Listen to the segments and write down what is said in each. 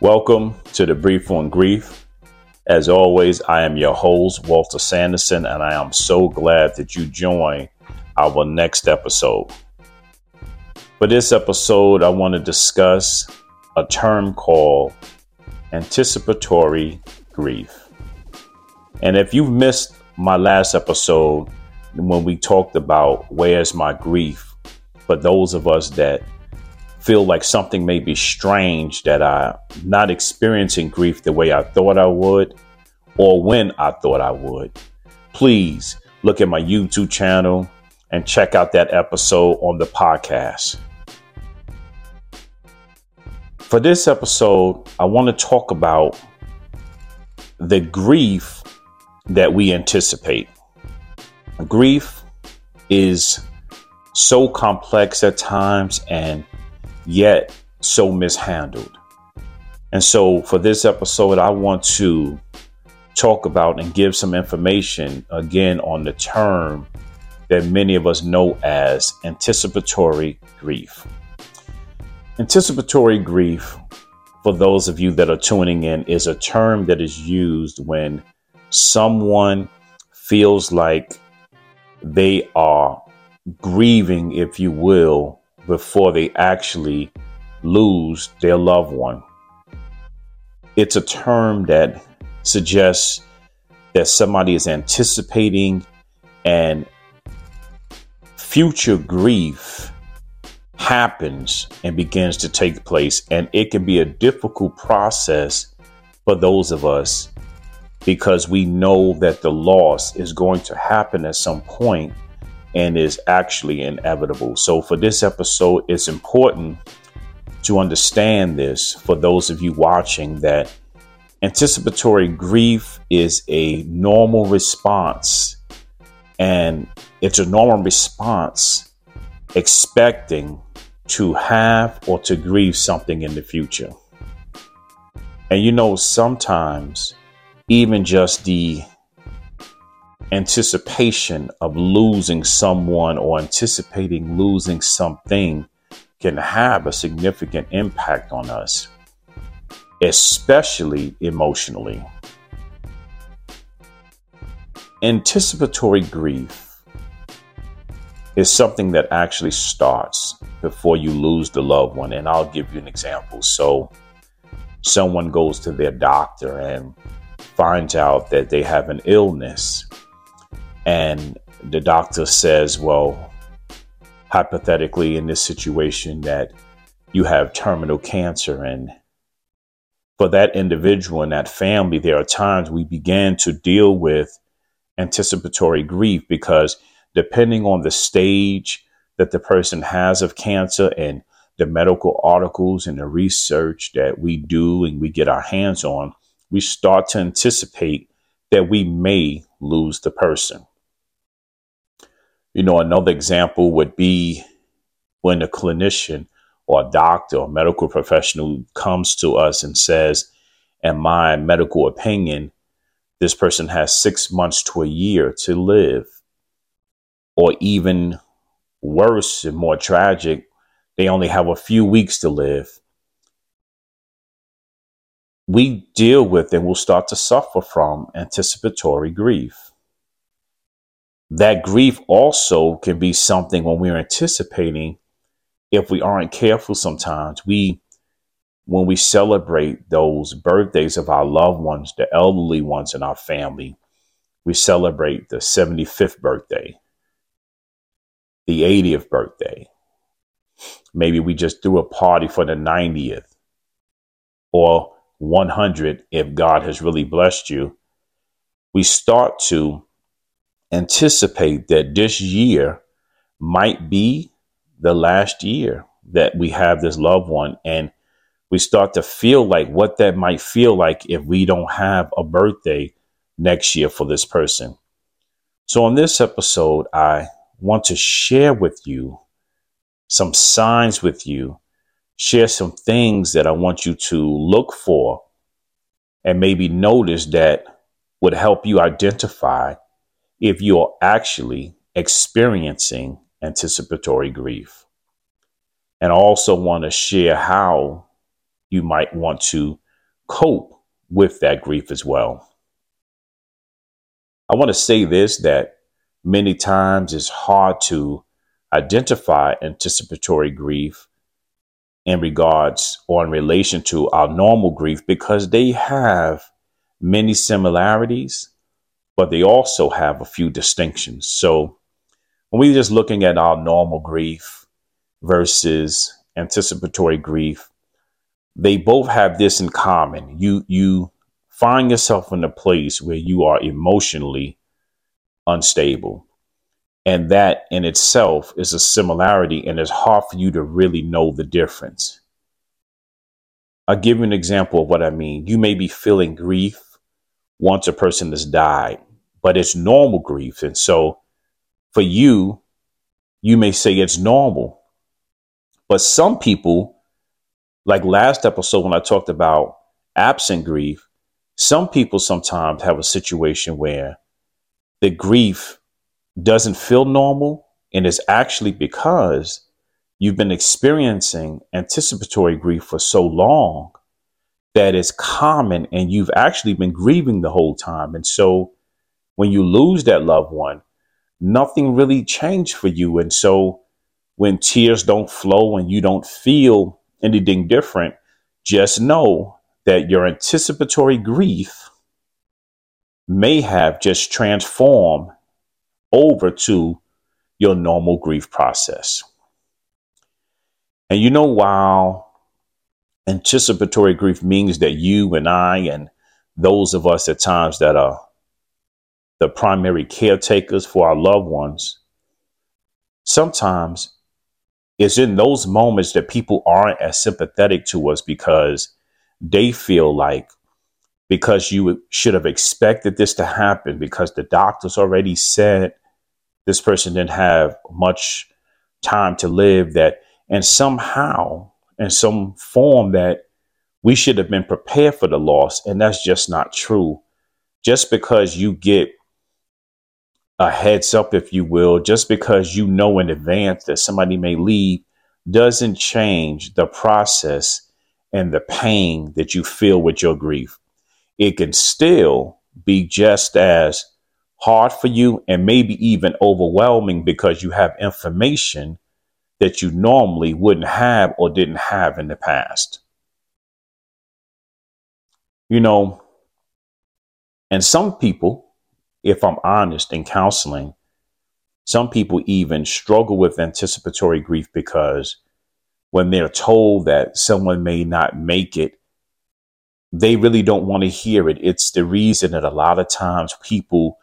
Welcome to the Brief on Grief. As always, I am your host, Walter Sanderson, and I am so glad that you join our next episode. For this episode, I want to discuss a term called anticipatory grief. And if you've missed my last episode, when we talked about where's my grief, for those of us that feel like something may be strange that I'm not experiencing grief the way I thought I would or when I thought I would, please look at my YouTube channel and check out that episode on the podcast. For this episode, I want to talk about the grief that we anticipate. Grief is so complex at times and yet so mishandled. And so, for this episode, I want to talk about and give some information again on the term that many of us know as anticipatory grief. Anticipatory grief, for those of you that are tuning in, is a term that is used when someone feels like they are grieving, if you will, before they actually lose their loved one. It's a term that suggests that somebody is anticipating and future grief happens and begins to take place. And it can be a difficult process for those of us because we know that the loss is going to happen at some point and is actually inevitable. So, for this episode, it's important to understand this for those of you watching that anticipatory grief is a normal response, and it's a normal response expecting to have or to grieve something in the future. And you know, sometimes even just the anticipation of losing someone or anticipating losing something can have a significant impact on us, especially emotionally. Anticipatory grief is something that actually starts before you lose the loved one. And I'll give you an example. So, someone goes to their doctor and finds out that they have an illness and the doctor says, well, hypothetically, in this situation, that you have terminal cancer. And for that individual and that family, there are times we begin to deal with anticipatory grief because depending on the stage that the person has of cancer and the medical articles and the research that we do and we get our hands on, we start to anticipate that we may lose the person. You know, another example would be when a clinician or a doctor or medical professional comes to us and says, in my medical opinion, this person has six months to a year to live. Or even worse and more tragic, they only have a few weeks to live. We deal with and will start to suffer from anticipatory grief that grief also can be something when we're anticipating if we aren't careful sometimes we when we celebrate those birthdays of our loved ones the elderly ones in our family we celebrate the 75th birthday the 80th birthday. Maybe we just threw a party for the 90th or 100 if god has really blessed you. We start to anticipate that this year might be the last year that we have this loved one. And we start to feel like what that might feel like if we don't have a birthday next year for this person. So, on this episode, I want to share with you some signs with you, share some things that I want you to look for and maybe notice that would help you identify if you're actually experiencing anticipatory grief. And I also want to share how you might want to cope with that grief as well. I want to say this that many times it's hard to identify anticipatory grief in regards or in relation to our normal grief because they have many similarities, but they also have a few distinctions. So when we're just looking at our normal grief versus anticipatory grief, they both have this in common. You you find yourself in a place where you are emotionally unstable. And that in itself is a similarity, and it's hard for you to really know the difference. I'll give you an example of what I mean. You may be feeling grief once a person has died, but it's normal grief. And so for you, you may say it's normal. But some people, like last episode when I talked about absent grief, some people sometimes have a situation where the grief doesn't feel normal. And it's actually because you've been experiencing anticipatory grief for so long that it's common and you've actually been grieving the whole time. And so when you lose that loved one, nothing really changed for you. And so when tears don't flow and you don't feel anything different, just know that your anticipatory grief may have just transformed over to your normal grief process. And you know, while anticipatory grief means that you and I and those of us at times that are the primary caretakers for our loved ones, sometimes it's in those moments that people aren't as sympathetic to us because they feel like because you should have expected this to happen because the doctors already said this person didn't have much time to live that and somehow in some form that we should have been prepared for the loss. And that's just not true. Just because you get a heads up if you will just because you know in advance that somebody may leave doesn't change the process and the pain that you feel with your grief it can still be just as hard for you and maybe even overwhelming because you have information that you normally wouldn't have or didn't have in the past. You know, and some people, if I'm honest in counseling, some people even struggle with anticipatory grief because when they're told that someone may not make it, they really don't want to hear it. It's the reason that a lot of times people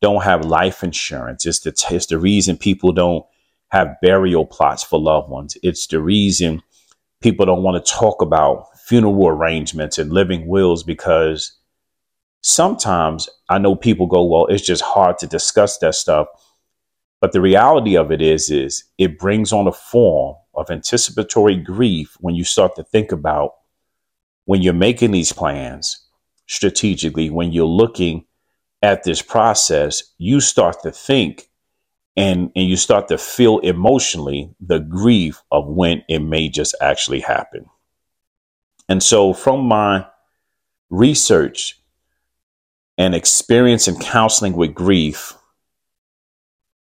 don't have life insurance. It's the, it's the reason people don't have burial plots for loved ones. It's the reason people don't want to talk about funeral arrangements and living wills because sometimes I know people go, well, it's just hard to discuss that stuff. But the reality of it is, is it brings on a form of anticipatory grief when you start to think about when you're making these plans strategically, when you're looking at this process, you start to think and, and you start to feel emotionally the grief of when it may just actually happen. And so, from my research and experience in counseling with grief,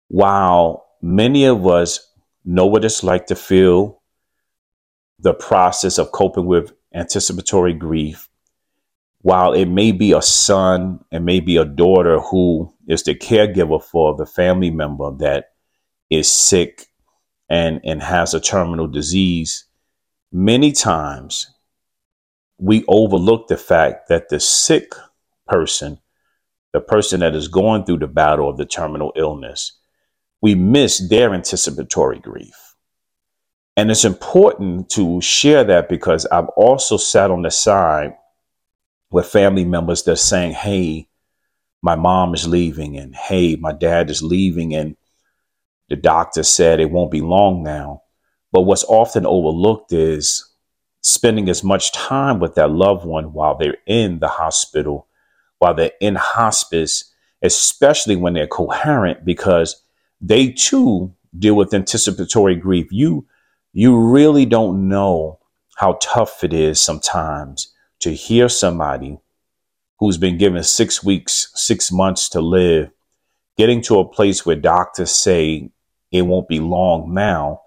while many of us know what it's like to feel the process of coping with anticipatory grief, while it may be a son and maybe a daughter who is the caregiver for the family member that is sick and, and has a terminal disease, many times we overlook the fact that the sick person, the person that is going through the battle of the terminal illness, we miss their anticipatory grief. And it's important to share that because I've also sat on the side with family members that's saying, hey, my mom is leaving, and hey, my dad is leaving, and the doctor said it won't be long now. But what's often overlooked is spending as much time with that loved one while they're in the hospital, while they're in hospice, especially when they're coherent, because they too deal with anticipatory grief. You you really don't know how tough it is sometimes to hear somebody who's been given six weeks, six months to live, getting to a place where doctors say it won't be long now,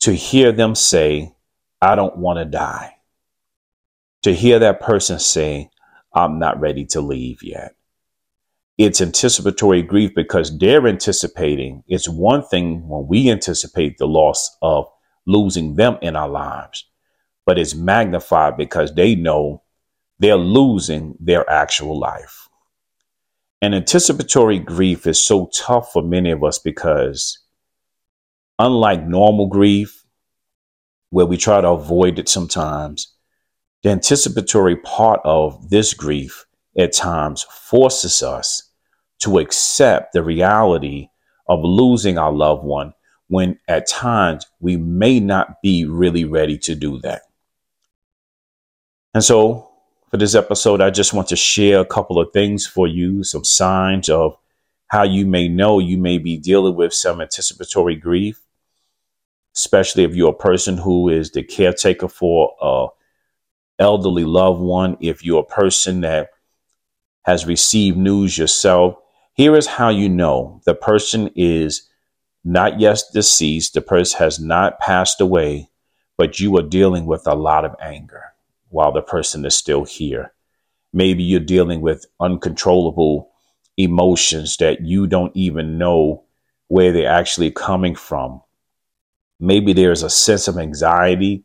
to hear them say, I don't want to die. To hear that person say, I'm not ready to leave yet. It's anticipatory grief because they're anticipating. It's one thing when we anticipate the loss of losing them in our lives, but it's magnified because they know they're losing their actual life. And anticipatory grief is so tough for many of us because, unlike normal grief, where we try to avoid it sometimes, the anticipatory part of this grief at times forces us to accept the reality of losing our loved one when at times we may not be really ready to do that. And so for this episode, I just want to share a couple of things for you, some signs of how you may know you may be dealing with some anticipatory grief, especially if you're a person who is the caretaker for a elderly loved one, if you're a person that has received news yourself. Here is how you know the person is not yet deceased, the person has not passed away, but you are dealing with a lot of anger while the person is still here. Maybe you're dealing with uncontrollable emotions that you don't even know where they're actually coming from. Maybe there's a sense of anxiety.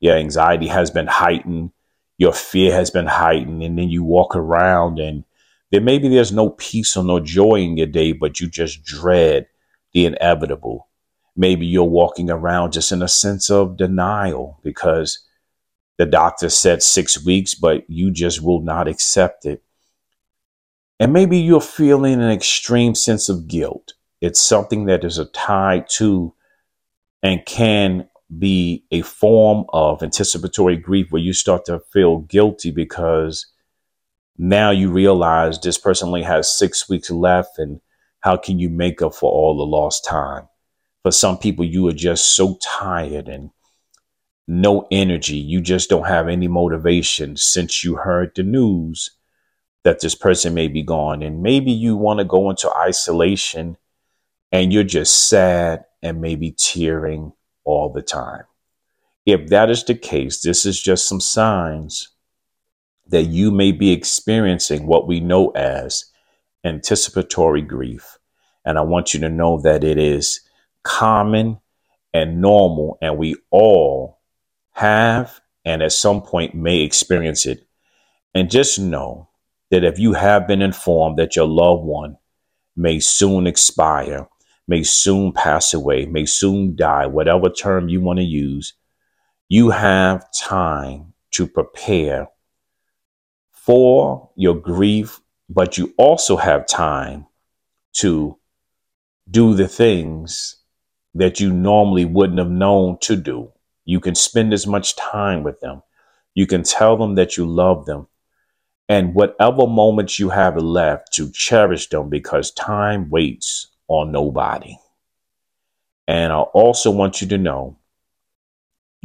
Your anxiety has been heightened. Your fear has been heightened. And then you walk around and then maybe there's no peace or no joy in your day, but you just dread the inevitable. Maybe you're walking around just in a sense of denial because the doctor said six weeks, but you just will not accept it. And maybe you're feeling an extreme sense of guilt. It's something that is a tie to and can be a form of anticipatory grief where you start to feel guilty because now you realize this person only has six weeks left and how can you make up for all the lost time? For some people, you are just so tired and no energy. You just don't have any motivation since you heard the news that this person may be gone. And maybe you want to go into isolation and you're just sad and maybe tearing all the time. If that is the case, this is just some signs that you may be experiencing what we know as anticipatory grief. And I want you to know that it is common and normal, and we all have and at some point may experience it. And just know that if you have been informed that your loved one may soon expire, may soon pass away, may soon die, whatever term you want to use, you have time to prepare for your grief, but you also have time to do the things that you normally wouldn't have known to do. You can spend as much time with them. You can tell them that you love them. And whatever moments you have left to cherish them because time waits on nobody. And I also want you to know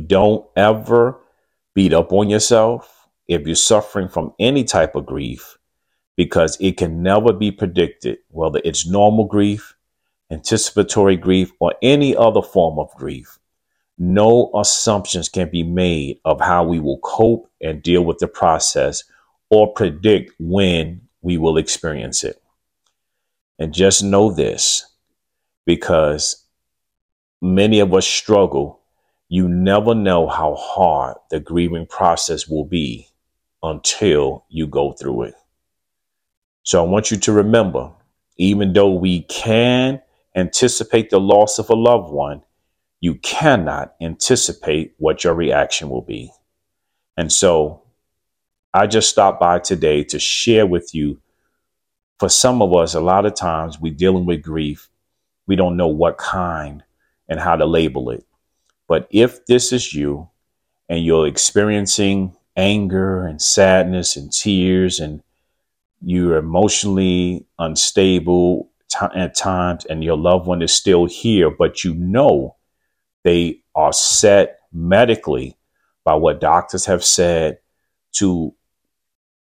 don't ever beat up on yourself if you're suffering from any type of grief because it can never be predicted, whether it's normal grief, anticipatory grief, or any other form of grief no assumptions can be made of how we will cope and deal with the process or predict when we will experience it. And just know this because many of us struggle. You never know how hard the grieving process will be until you go through it. So I want you to remember, even though we can anticipate the loss of a loved one, you cannot anticipate what your reaction will be. And so I just stopped by today to share with you. For some of us, a lot of times we're dealing with grief. We don't know what kind and how to label it. But if this is you and you're experiencing anger and sadness and tears and you're emotionally unstable t- at times and your loved one is still here, but you know they are set medically by what doctors have said to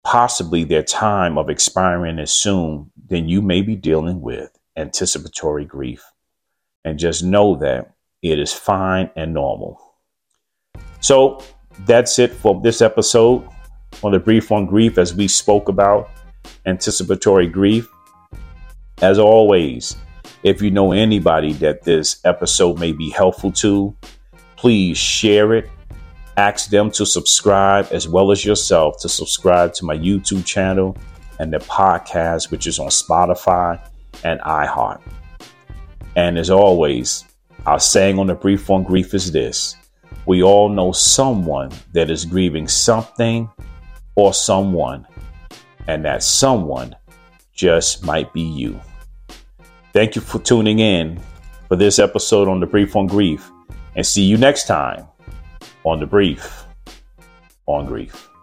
possibly their time of expiring is soon, then you may be dealing with anticipatory grief. And just know that it is fine and normal. So that's it for this episode on the Brief on Grief as we spoke about anticipatory grief. As always, if you know anybody that this episode may be helpful to, please share it. Ask them to subscribe as well as yourself to subscribe to my YouTube channel and the podcast, which is on Spotify and iHeart. And as always, our saying on the Brief on Grief is this we all know someone that is grieving something or someone, and that someone just might be you. Thank you for tuning in for this episode on the Brief on Grief, and see you next time on the Brief on Grief.